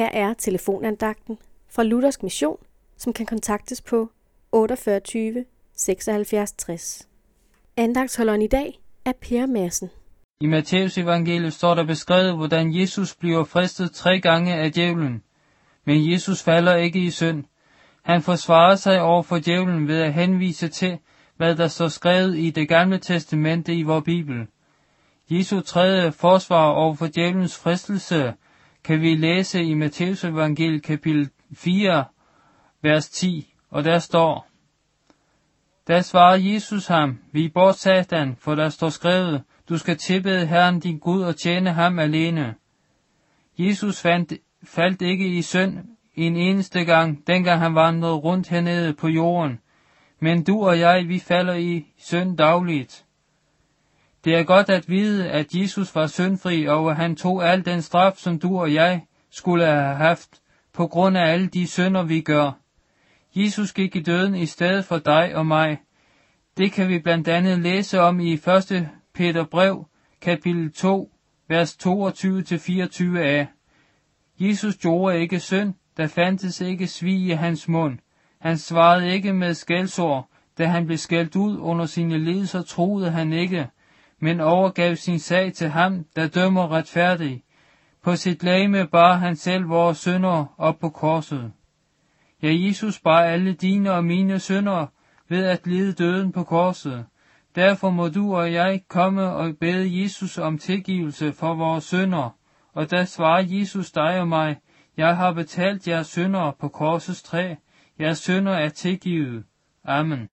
Her er telefonandagten fra Luthersk Mission, som kan kontaktes på 48 76 60. Andagtsholderen i dag er Per Madsen. I Matteus evangeliet står der beskrevet, hvordan Jesus bliver fristet tre gange af djævlen. Men Jesus falder ikke i synd. Han forsvarer sig over for djævlen ved at henvise til, hvad der står skrevet i det gamle testamente i vor Bibel. Jesu tredje forsvar over for djævelens fristelse kan vi læse i Matteus evangeliet kapitel 4, vers 10, og der står, Der svarede Jesus ham, vi bort satan, for der står skrevet, du skal tilbede Herren din Gud og tjene ham alene. Jesus fandt, faldt ikke i synd en eneste gang, dengang han vandrede rundt hernede på jorden, men du og jeg, vi falder i synd dagligt. Det er godt at vide, at Jesus var syndfri, og at han tog al den straf, som du og jeg skulle have haft, på grund af alle de synder, vi gør. Jesus gik i døden i stedet for dig og mig. Det kan vi blandt andet læse om i 1. Peter brev, kapitel 2, vers 22-24a. Jesus gjorde ikke synd, der fandtes ikke svig i hans mund. Han svarede ikke med skældsord, da han blev skældt ud under sine lidelser, troede han ikke, men overgav sin sag til ham, der dømmer retfærdig. På sit lame bar han selv vores synder op på korset. Ja, Jesus bar alle dine og mine synder ved at lide døden på korset. Derfor må du og jeg komme og bede Jesus om tilgivelse for vores synder. Og da svarer Jesus dig og mig, jeg har betalt jeres synder på korsets træ. Jeres synder er tilgivet. Amen.